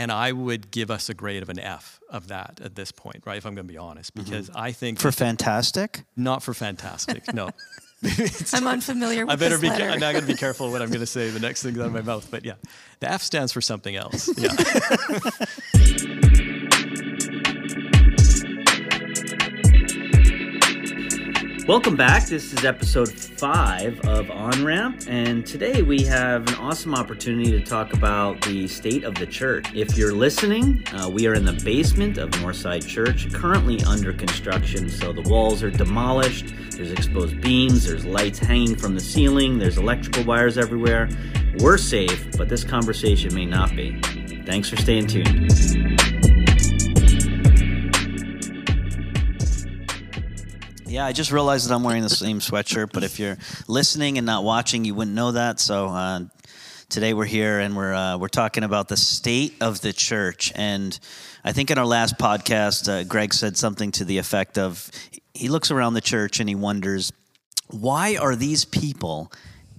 And I would give us a grade of an F of that at this point, right? If I'm going to be honest, because mm-hmm. I think for fantastic, not for fantastic, no. I'm unfamiliar with I better be. Letter. I'm not going to be careful what I'm going to say. The next thing's out of my mouth, but yeah, the F stands for something else. Yeah. Welcome back. This is episode five of On Ramp, and today we have an awesome opportunity to talk about the state of the church. If you're listening, uh, we are in the basement of Northside Church, currently under construction. So the walls are demolished, there's exposed beams, there's lights hanging from the ceiling, there's electrical wires everywhere. We're safe, but this conversation may not be. Thanks for staying tuned. Yeah, I just realized that I'm wearing the same sweatshirt, but if you're listening and not watching, you wouldn't know that. So uh, today we're here and we're uh, we're talking about the state of the church. And I think in our last podcast, uh, Greg said something to the effect of he looks around the church and he wonders why are these people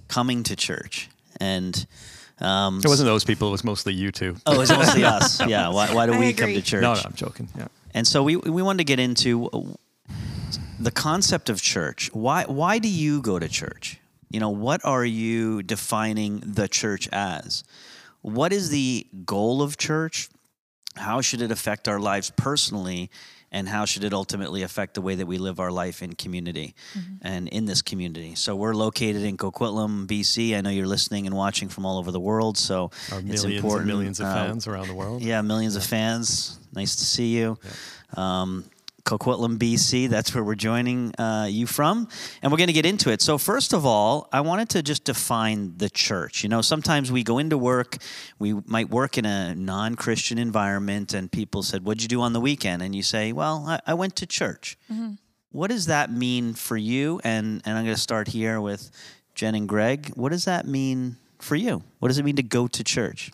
coming to church and um, it wasn't those people; it was mostly you two. Oh, it was mostly us. Yeah. Why, why do I we agree. come to church? No, no, I'm joking. Yeah. And so we we wanted to get into the concept of church. Why why do you go to church? You know, what are you defining the church as? What is the goal of church? How should it affect our lives personally? And how should it ultimately affect the way that we live our life in community mm-hmm. and in this community? So we're located in Coquitlam, BC. I know you're listening and watching from all over the world. So our it's millions important. And millions of uh, fans around the world. Yeah, millions yeah. of fans. Nice to see you. Yeah. Um, Coquitlam, BC. That's where we're joining uh, you from. And we're going to get into it. So, first of all, I wanted to just define the church. You know, sometimes we go into work, we might work in a non Christian environment, and people said, What'd you do on the weekend? And you say, Well, I, I went to church. Mm-hmm. What does that mean for you? And, and I'm going to start here with Jen and Greg. What does that mean for you? What does it mean to go to church?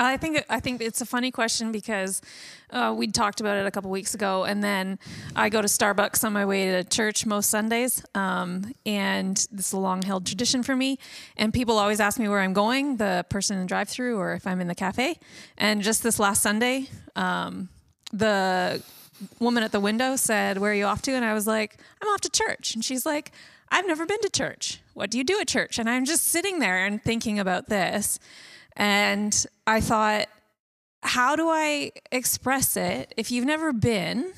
I think I think it's a funny question because uh, we talked about it a couple weeks ago, and then I go to Starbucks on my way to church most Sundays, um, and this is a long-held tradition for me. And people always ask me where I'm going, the person in the drive-through, or if I'm in the cafe. And just this last Sunday, um, the woman at the window said, "Where are you off to?" And I was like, "I'm off to church." And she's like, "I've never been to church. What do you do at church?" And I'm just sitting there and thinking about this. And I thought, how do I express it if you've never been,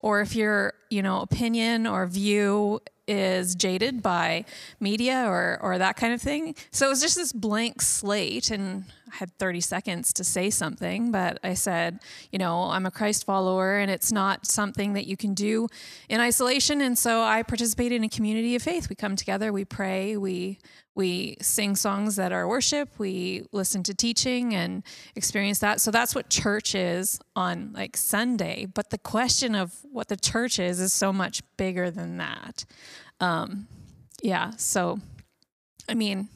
or if your you know opinion or view is jaded by media or or that kind of thing. So it was just this blank slate and I had 30 seconds to say something, but I said, you know, I'm a Christ follower and it's not something that you can do in isolation and so I participate in a community of faith. We come together, we pray, we we sing songs that are worship, we listen to teaching and experience that. So that's what church is on like Sunday, but the question of what the church is is so much bigger than that. Um, yeah, so I mean,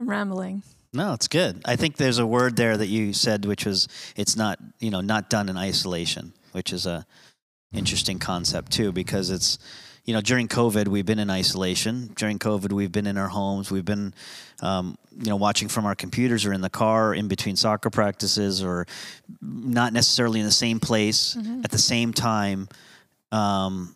I'm rambling. No, it's good. I think there's a word there that you said, which was it's not you know not done in isolation, which is a interesting concept too, because it's you know during COVID we've been in isolation. During COVID we've been in our homes. We've been um, you know watching from our computers or in the car in between soccer practices or not necessarily in the same place mm-hmm. at the same time. Um,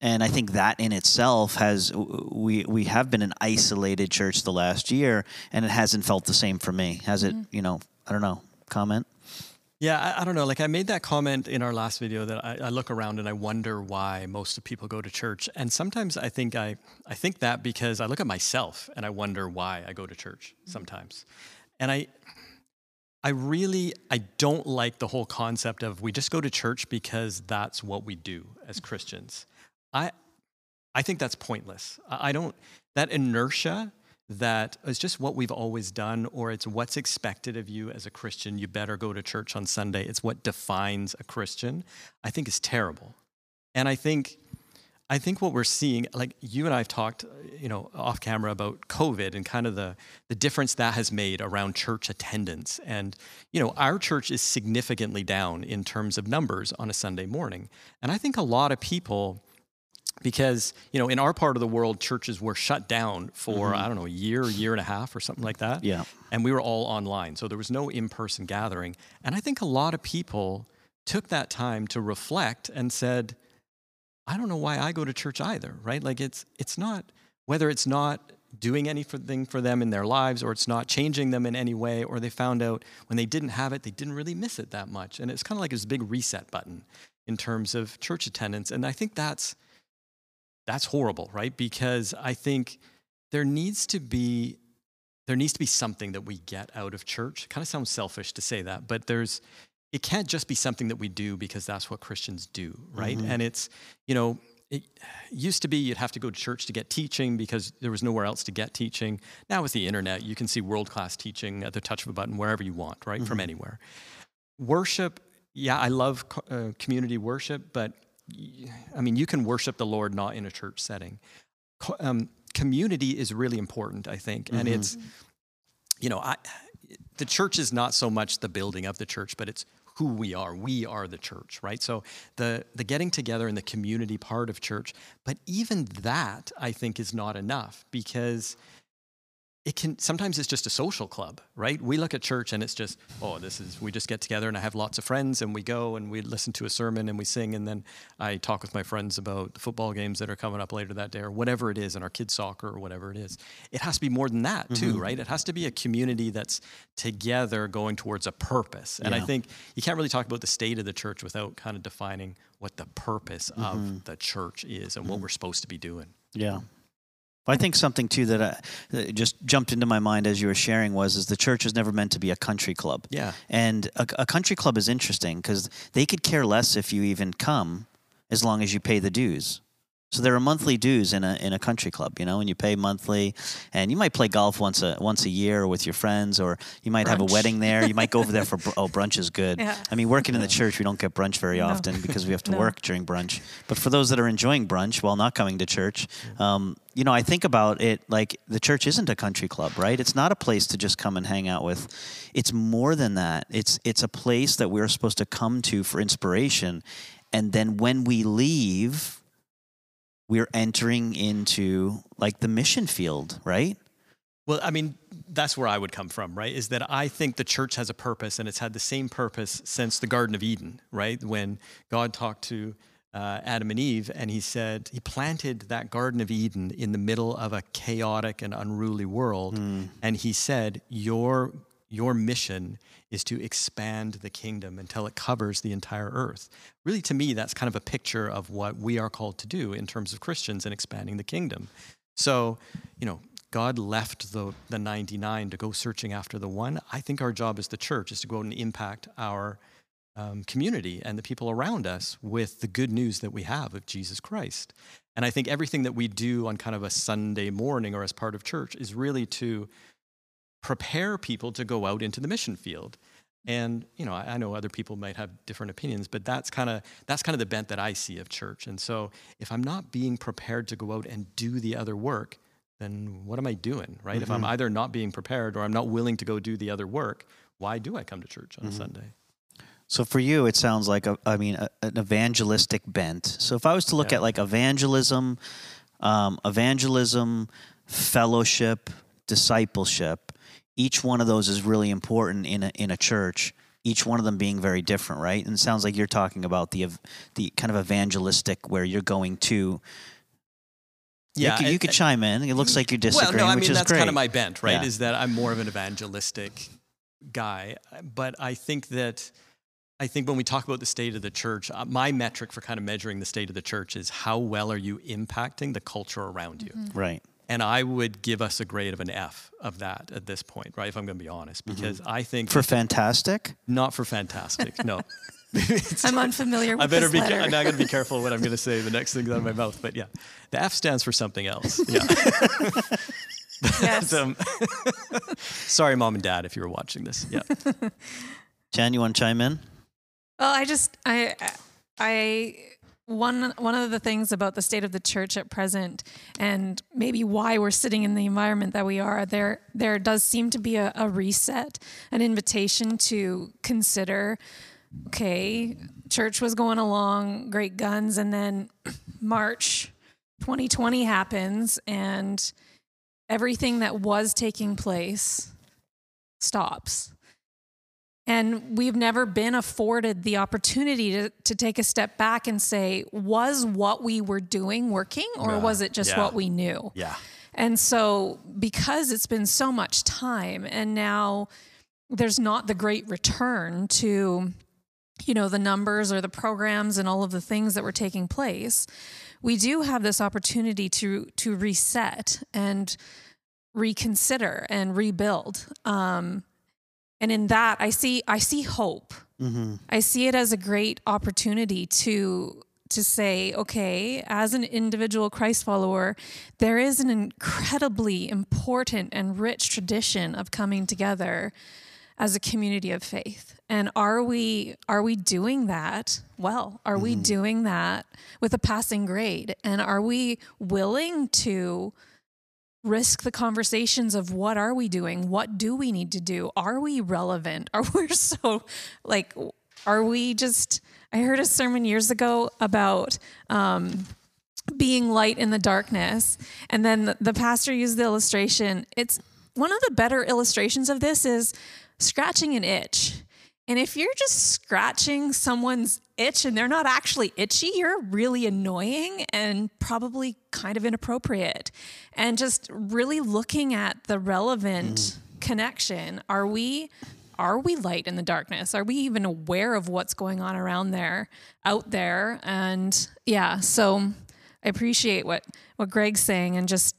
and I think that in itself has we we have been an isolated church the last year, and it hasn't felt the same for me. Has mm-hmm. it? You know, I don't know. Comment. Yeah, I, I, don't know. Like I made that comment in our last video that I, I, look around and I wonder why most of people go to church, and sometimes I think I I think that because I look at myself and I wonder why I go to church mm-hmm. sometimes, and I I really I don't like the whole concept of we just go to church because that's what we do as mm-hmm. Christians. I, I think that's pointless. I don't, that inertia that is just what we've always done, or it's what's expected of you as a Christian. You better go to church on Sunday. It's what defines a Christian. I think is terrible. And I think, I think what we're seeing, like you and I have talked, you know, off camera about COVID and kind of the the difference that has made around church attendance. And you know, our church is significantly down in terms of numbers on a Sunday morning. And I think a lot of people because you know in our part of the world churches were shut down for mm-hmm. i don't know a year year and a half or something like that. Yeah. and we were all online so there was no in-person gathering. And i think a lot of people took that time to reflect and said i don't know why i go to church either right? Like it's it's not whether it's not doing anything for them in their lives or it's not changing them in any way or they found out when they didn't have it they didn't really miss it that much. And it's kind of like this big reset button in terms of church attendance. And i think that's that's horrible right? Because i think there needs to be there needs to be something that we get out of church. It kind of sounds selfish to say that but there's it can't just be something that we do because that's what christians do right? And it's you know it used to be you'd have to go to church to get teaching because there was nowhere else to get teaching. Now with the internet you can see world class teaching at the touch of a button wherever you want right? From anywhere. Worship yeah i love uh, community worship but i mean you can worship the lord not in a church setting. Um, community is really important i think and it's you know i the church is not so much the building of the church but it's who we are. We are the church right? So the the getting together and the community part of church but even that i think is not enough because it can sometimes it's just a social club right? We look at church and it's just oh this is we just get together and i have lots of friends and we go and we listen to a sermon and we sing and then i talk with my friends about the football games that are coming up later that day or whatever it is and our kids soccer or whatever it is. It has to be more than that too mm-hmm. right? It has to be a community that's together going towards a purpose. And i think you can't really talk about the state of the church without kind of defining what the purpose of mm-hmm. the church is and what mm-hmm. we're supposed to be doing. Yeah. I think something too that, I, that just jumped into my mind as you were sharing was is the church is never meant to be a country club. yeah And a, a country club is interesting because they could care less if you even come as long as you pay the dues. So there are monthly dues in a in a country club, you know, and you pay monthly, and you might play golf once a once a year with your friends, or you might have a wedding there. You might go over there for br- oh brunch is good. Yeah. I mean, working in the church, we don't get brunch very No. often because we have to No. work during brunch. But for those that are enjoying brunch while not coming to church, um, you know, I think about it like the church isn't a country club, right? It's not a place to just come and hang out with. It's more than that. It's it's a place that we're supposed to come to for inspiration, and then when we leave, we're entering into like the mission field, right? Well, I mean, that's where I would come from, right? Is that I think the church has a purpose and it's had the same purpose since the Garden of Eden, right? When God talked to uh, Adam and Eve and he said, He planted that Garden of Eden in the middle of a chaotic and unruly world. And he said, Your your mission is to expand the kingdom until it covers the entire earth. Really, to me, that's kind of a picture of what we are called to do in terms of Christians and expanding the kingdom. So, you know, God left the, the 99 to go searching after the one. I think our job as the church is to go out and impact our um, community and the people around us with the good news that we have of Jesus Christ. And I think everything that we do on kind of a Sunday morning or as part of church is really to prepare people to go out into the mission field. And you know, I, I know other people might have different opinions, but that's kind of that's kind of the bent that I see of church. And so, if I'm not being prepared to go out and do the other work, then what am I doing, right? If I'm either not being prepared or I'm not willing to go do the other work, why do I come to church on a Sunday? So for you, it sounds like a, I mean, a, an evangelistic bent. So if I was to look Yeah. at like evangelism, um, evangelism, fellowship, discipleship, each one of those is really important in a, in a church. Each one of them being very different, right? And it sounds like you're talking about the the kind of evangelistic where you're going to. you could, you and- could chime in. It looks like you're disagreeing, well, no, I mean that's great. kind of my bent, right? Yeah. Is that I'm more of an evangelistic guy, but I think that I think when we talk about the state of the church, uh, my metric for kind of measuring the state of the church is how well are you impacting the culture around you. right. And I would give us a grade of an F of that at this point, right? If I'm going to be honest, because I think Mm-hmm. For fantastic, not for fantastic, no. I'm unfamiliar with I better this be. letter. Ca- I'm not going to be careful what I'm going to say. The next thing out of my mouth, but yeah, the F stands for something else. Yeah. yes. um, sorry, mom and dad, if you were watching this. Yeah. Jen, you want to chime in? Well, I just I I one one of the things about the state of the church at present and maybe why we're sitting in the environment that we are there there does seem to be a, a reset an invitation to consider okay church was going along great guns and then march 2020 happens and everything that was taking place stops. And we've never been afforded the opportunity to, to take a step back and say, was what we were doing working or Yeah. was it just Yeah. what we knew? Yeah. And so, because it's been so much time, and now there's not the great return to, you know, the numbers or the programs and all of the things that were taking place, we do have this opportunity to to reset and reconsider and rebuild. Um, and in that, I see I see hope. Mm-hmm. I see it as a great opportunity to to say, okay, as an individual Christ follower, there is an incredibly important and rich tradition of coming together as a community of faith. And are we are we doing that well? Are we doing that with a passing grade? And are we willing to risk the conversations of what are we doing? What do we need to do? Are we relevant? Are we so like are we just I heard a sermon years ago about um being light in the darkness. And then the, pastor used the illustration. It's one of the better illustrations of this is scratching an itch. And if you're just scratching someone's itch and they're not actually itchy, you're really annoying and probably kind of inappropriate. And just really looking at the relevant mm. connection. Are we are we light in the darkness? Are we even aware of what's going on around there, out there? And yeah, so I appreciate what what Greg's saying and just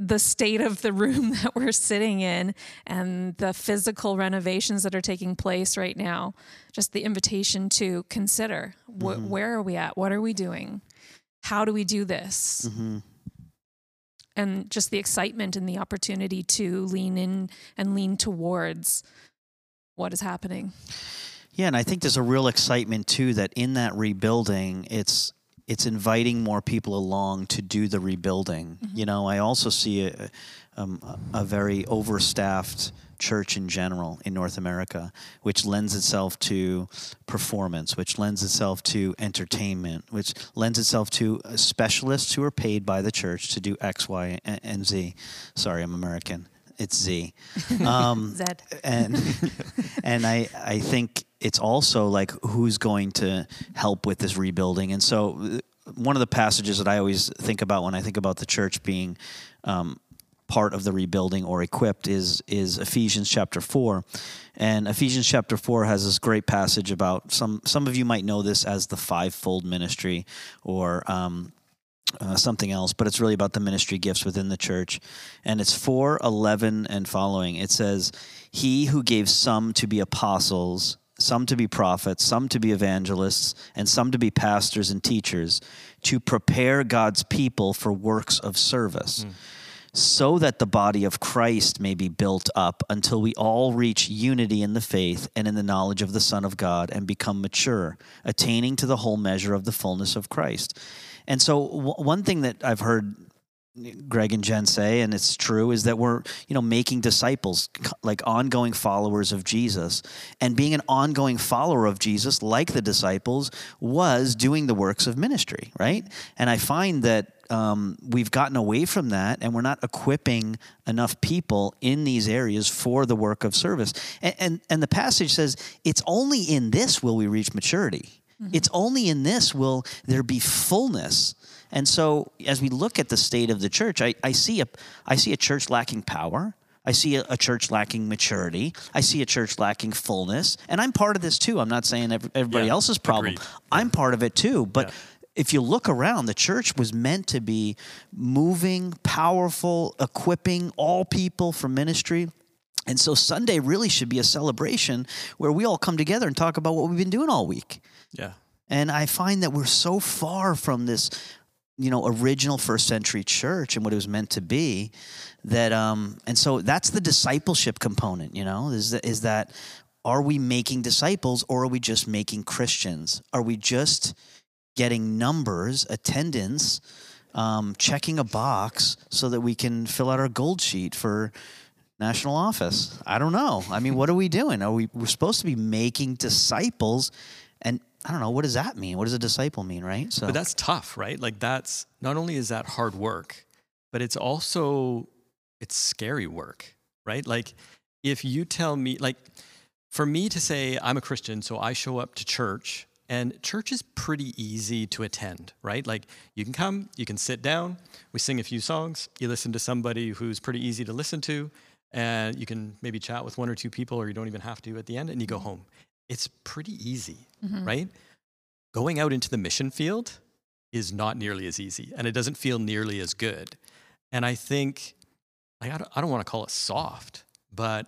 the state of the room that we're sitting in and the physical renovations that are taking place right now. Just the invitation to consider wh- where are we at? What are we doing? How do we do this? Mm-hmm. And just the excitement and the opportunity to lean in and lean towards what is happening. Yeah, and I think there's a real excitement too that in that rebuilding, it's it's inviting more people along to do the rebuilding. You know, I also see a, um, a very overstaffed church in general in North America, which lends itself to performance, which lends itself to entertainment, which lends itself to uh, specialists who are paid by the church to do X, Y, and Z. Sorry, I'm American. It's Z. Um, Zed. and and I I think it's also like who's going to help with this rebuilding. And so uh, one of the passages that I always think about when I think about the church being um, part of the rebuilding or equipped is is Ephesians chapter four, and Ephesians chapter four has this great passage about some some of you might know this as the fivefold ministry or. Um, uh, something else, but it's really about the ministry gifts within the church. And it's 4 11 and following. It says, He who gave some to be apostles, some to be prophets, some to be evangelists, and some to be pastors and teachers, to prepare God's people for works of service. So that the body of Christ may be built up until we all reach unity in the faith and in the knowledge of the Son of God and become mature, attaining to the whole measure of the fullness of Christ. And so, w- one thing that I've heard Greg and Jen say, and it's true, is that we're you know making disciples, like ongoing followers of Jesus, and being an ongoing follower of Jesus, like the disciples, was doing the works of ministry, right? And I find that um, we've gotten away from that, and we're not equipping enough people in these areas for the work of service. And and, and the passage says it's only in this will we reach maturity. Mm-hmm. It's only in this will there be fullness. And so, as we look at the state of the church, I, I see a I see a church lacking power. I see a, a church lacking maturity. I see a church lacking fullness, and I'm part of this too. I'm not saying ev- everybody Yeah, else's problem. agreed. I'm part of it too. But Yeah. if you look around, the church was meant to be moving, powerful, equipping all people for ministry. And so Sunday really should be a celebration where we all come together and talk about what we've been doing all week. Yeah. And I find that we're so far from this, you know, original first century church and what it was meant to be that um and so that's the discipleship component, you know, is that is that are we making disciples or are we just making Christians? Are we just getting numbers, attendance, um, checking a box so that we can fill out our gold sheet for national office? I don't know. I mean, what are we doing? Are we we're supposed to be making disciples and I don't know, what does that mean? What does a disciple mean, right? So But that's tough, right? Like that's not only is that hard work, but it's also it's scary work, right? Like if you tell me like for me to say I'm a Christian, so I show up to church and church is pretty easy to attend, right? Like you can come, you can sit down, we sing a few songs, you listen to somebody who's pretty easy to listen to, and you can maybe chat with one or two people or you don't even have to at the end and you go mm-hmm. home. It's pretty easy, mm-hmm. right? Going out into the mission field is not nearly as easy and it doesn't feel nearly as good. And I think like I don't, I don't want to call it soft, but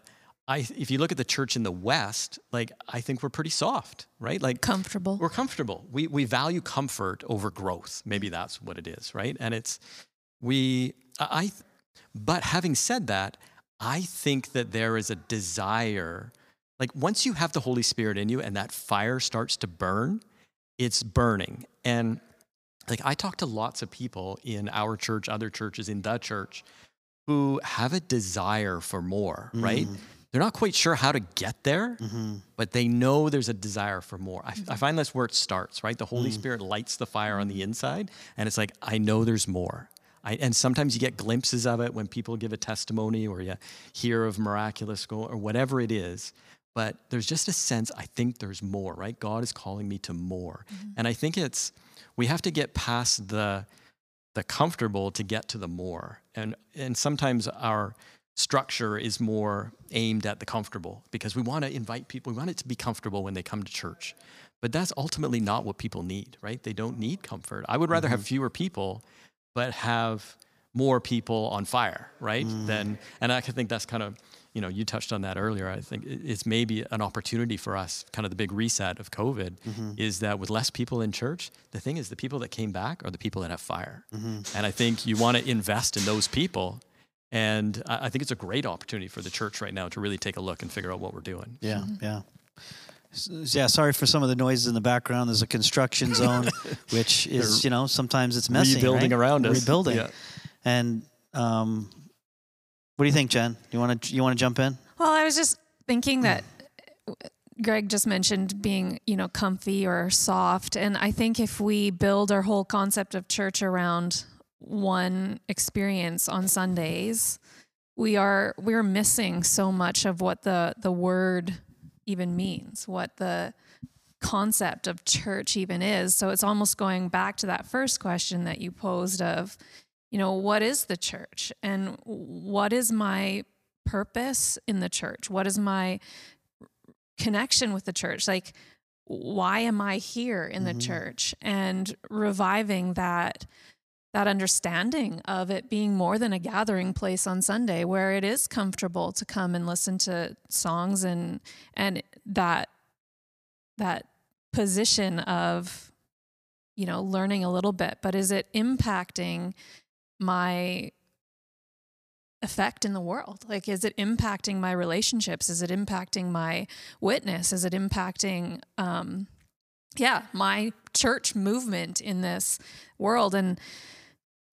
I if you look at the church in the West, like I think we're pretty soft, right? Like Comfortable. we're comfortable. We we value comfort over growth. Maybe that's what it is, right? And it's we I- but having said that, I think that there is a desire like once you have the Holy Spirit in you and that fire starts to burn, it's burning. And like I talk to lots of people in our church, other churches, in the church who have a desire for more, mm. right? They're not quite sure how to get there, mm-hmm. but they know there's a desire for more. I, I find that's where it starts, right? The Holy mm. Spirit lights the fire on the mm. inside, and it's like, I know there's more. I, and sometimes you get glimpses of it when people give a testimony or you hear of miraculous go or whatever it is. But there's just a sense, I think there's more, right? God is calling me to more. Mm-hmm. And I think it's, we have to get past the, the comfortable to get to the more. And and sometimes our structure is more aimed at the comfortable because we want to invite people, we want it to be comfortable when they come to church. But that's ultimately not what people need, right? They don't need comfort. I would rather have mm-hmm. fewer people but have more people on fire, right? Mm. Then and I think that's kind of you know, you touched on that earlier. I think it's maybe an opportunity for us, kind of the big reset of COVID, mm-hmm. is that with less people in church, the thing is the people that came back are the people that have fire. Mm-hmm. And I think you want to invest in those people. And I I think it's a great opportunity for the church right now to really take a look and figure out what we're doing. Yeah, mm-hmm. yeah. S- Yeah, sorry for some of the noises in the background. There's a construction zone, which is, you know, sometimes it's messy. Rebuilding right? around us. Rebuilding. Yeah. And um, what do you think, Jen? You want to you want to jump in? Well, I was just thinking that Greg just mentioned being, you know, comfy or soft. And I think if we build our whole concept of church around one experience on Sundays, we are we're missing so much of what the the word even means, what the concept of church even is. So it's almost going back to that first question that you posed of, you know, what is the church and what is my purpose in the church? What is my connection with the church? Like, why am I here in the mm-hmm. church? And reviving that that understanding of it being more than a gathering place on Sunday where it is comfortable to come and listen to songs and and that that position of you know learning a little bit but is it impacting my effect in the world? Like is it impacting my relationships? Is it impacting my witness? Is it impacting um yeah my church movement in this world? And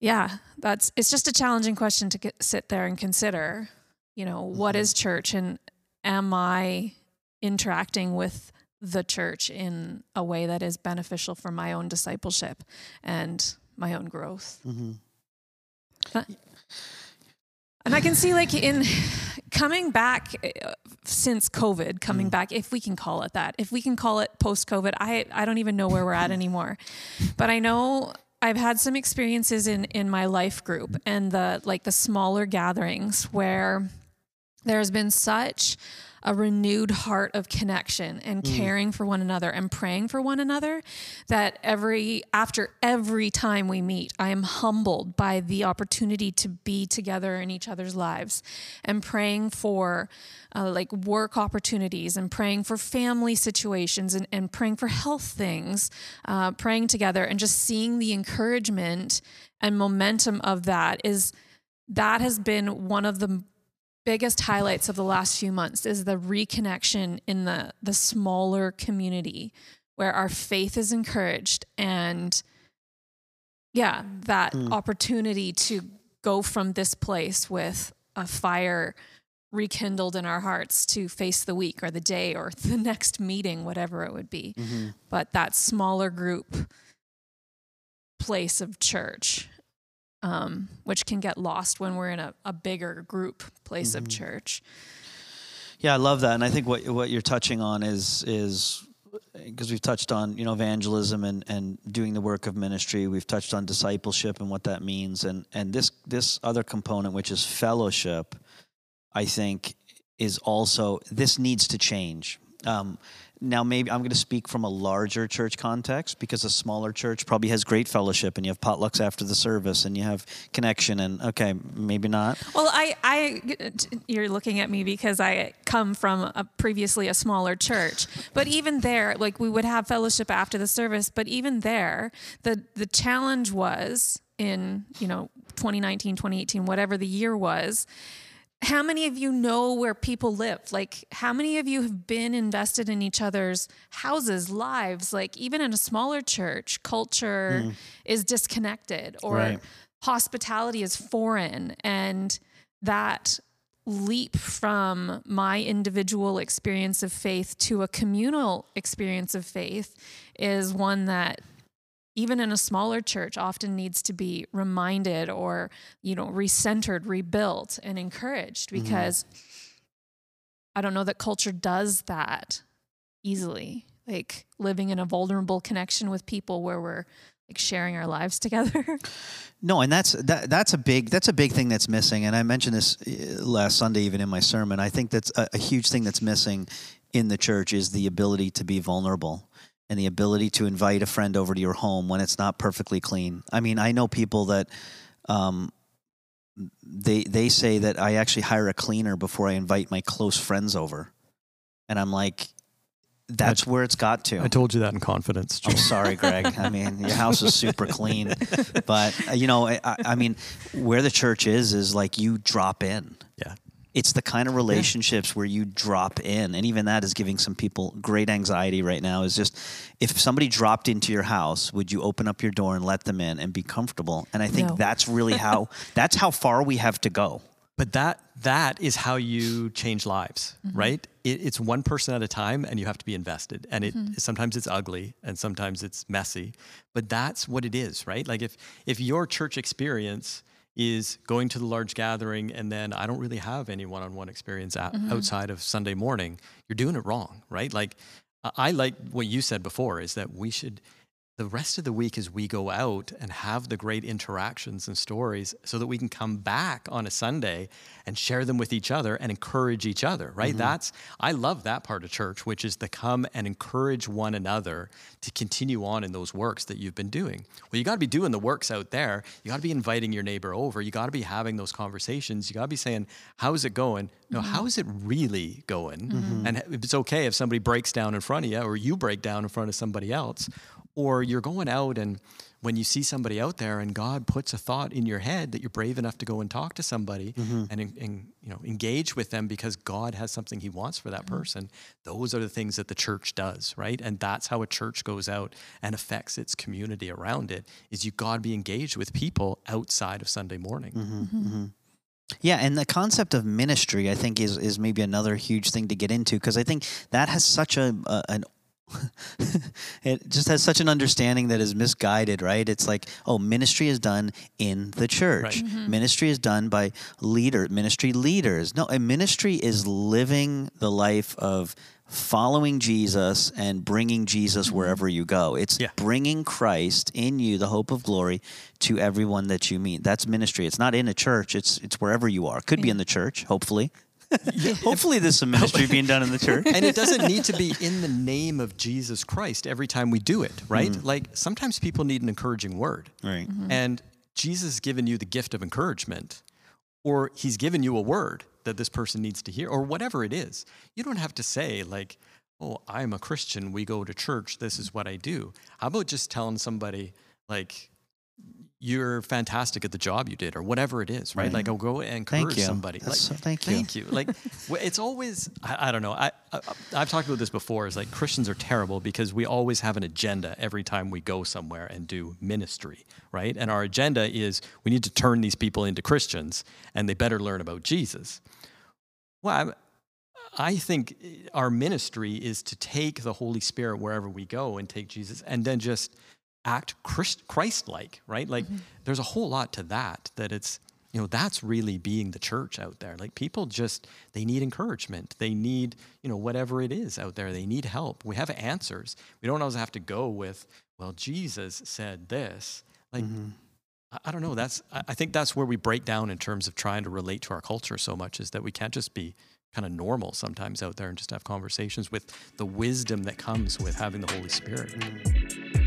yeah that's it's just a challenging question to get, sit there and consider you know what is church and am i interacting with the church in a way that is beneficial for my own discipleship and my own growth? Mm-hmm. And I can see like in coming back uh, since COVID, coming back, if we can call it that, if we can call it post COVID, I, I don't even know where we're at anymore. But I know I've had some experiences in, in my life group and the like the smaller gatherings where there's been such a renewed heart of connection and caring for one another and praying for one another that every after every time we meet i am humbled by the opportunity to be together in each other's lives and praying for uh, like work opportunities and praying for family situations and, and praying for health things uh, praying together and just seeing the encouragement and momentum of that is that has been one of the biggest highlights of the last few months is the reconnection in the the smaller community where our faith is encouraged and yeah that opportunity to go from this place with a fire rekindled in our hearts to face the week or the day or the next meeting, whatever it would be. Mm-hmm. But that smaller group place of church, um, which can get lost when we're in a, a bigger group place of church. Yeah, I love that, and I think what what you're touching on is is because we've touched on you know evangelism and and doing the work of ministry. We've touched on discipleship and what that means, and and this this other component, which is fellowship, I think is also this needs to change. Um, now, maybe I'm going to speak from a larger church context because a smaller church probably has great fellowship and you have potlucks after the service and you have connection and okay, maybe not. Well, I, I, you're looking at me because I come from a previously a smaller church, but even there, like we would have fellowship after the service, but even there, the the challenge was in you know 2019, 2018, whatever the year was how many of you know where people live? Like, how many of you have been invested in each other's houses, lives? Like, even in a smaller church, culture mm. is disconnected or right. hospitality is foreign. And that leap from my individual experience of faith to a communal experience of faith is one that even in a smaller church often needs to be reminded or you know recentered rebuilt and encouraged mm-hmm. because mm-hmm. i don't know that culture does that easily like living in a vulnerable connection with people where we're like sharing our lives together no and that's that, that's a big that's a big thing that's missing and i mentioned this uh, last sunday even in my sermon i think that's a, a huge thing that's missing in the church is the ability to be vulnerable and the ability to invite a friend over to your home when it's not perfectly clean. I mean, I know people that um, they they say that I actually hire a cleaner before I invite my close friends over, and I'm like, that's I, where it's got to. I told you that in confidence. I'm sorry, Greg. I mean, your house is super clean, but uh, you know, I, I mean, where the church is is like you drop in. Yeah it's the kind of relationships yeah. where you drop in and even that is giving some people great anxiety right now is just if somebody dropped into your house would you open up your door and let them in and be comfortable and i think no. that's really how that's how far we have to go but that that is how you change lives mm-hmm. right it, it's one person at a time and you have to be invested and it mm-hmm. sometimes it's ugly and sometimes it's messy but that's what it is right like if if your church experience is going to the large gathering and then I don't really have any one-on-one experience at, mm-hmm. outside of Sunday morning, you're doing it wrong, right? Like I like what you said before is that we should the rest of the week as we go out and have the great interactions and stories so that we can come back on a Sunday and share them with each other and encourage each other, right? Mm-hmm. That's, I love that part of church, which is to come and encourage one another to continue on in those works that you've been doing. Well, you got to be doing the works out there. You got to be inviting your neighbor over. You got to be having those conversations. You got to be saying, how's it going? No, mm-hmm. how is it really going? Mm-hmm. And it's okay if somebody breaks down in front of you or you break down in front of somebody else or you're going out and when you see somebody out there and God puts a thought in your head that you're brave enough to go and talk to somebody mm-hmm. and, and, you know engage with them because God has something he wants for that mm-hmm. person those are the things that the church does right and that's how a church goes out and affects its community around it is you got to be engaged with people outside of Sunday morning mm-hmm. mm-hmm. mm-hmm. Yeah, and the concept of ministry, I think, is is maybe another huge thing to get into because I think that has such a, a an it just has such an understanding that is misguided, right? It's like, oh, ministry is done in the church. Right. Mm-hmm. Ministry is done by leader, ministry leaders. No, a ministry is living the life of following Jesus and bringing Jesus mm-hmm. wherever you go. It's yeah. bringing Christ in you, the hope of glory, to everyone that you meet. That's ministry. It's not in a church. It's it's wherever you are. Could be in the church, hopefully. Hopefully, there's some ministry being done in the church. And it doesn't need to be in the name of Jesus Christ every time we do it, right? Mm. Like sometimes people need an encouraging word. Right. Mm-hmm. And Jesus has given you the gift of encouragement, or he's given you a word that this person needs to hear, or whatever it is. You don't have to say, like, oh, I'm a Christian. We go to church. This is what I do. How about just telling somebody, like, you're fantastic at the job you did or whatever it is right, right. like i'll go and encourage somebody. Like, so, thank you. thank you. Like it's always I, I, don't know. I, I have talked about this before is like christians are terrible because we always have an agenda every time we go somewhere and do ministry right? And our agenda is we need to turn these people into christians and they better learn about jesus. Well, I'm, I think our ministry is to take the Holy Spirit wherever we go and take Jesus and then just act Christ like, right? Like mm-hmm. there's a whole lot to that, that it's, you know, that's really being the church out there. Like people just, they need encouragement. They need, you know, whatever it is out there. They need help. We have answers. We don't always have to go with, well, Jesus said this. Like, mm-hmm. I, I don't know. That's, I think that's where we break down in terms of trying to relate to our culture so much is that we can't just be kind of normal sometimes out there and just have conversations with the wisdom that comes with having the Holy Spirit. Mm-hmm.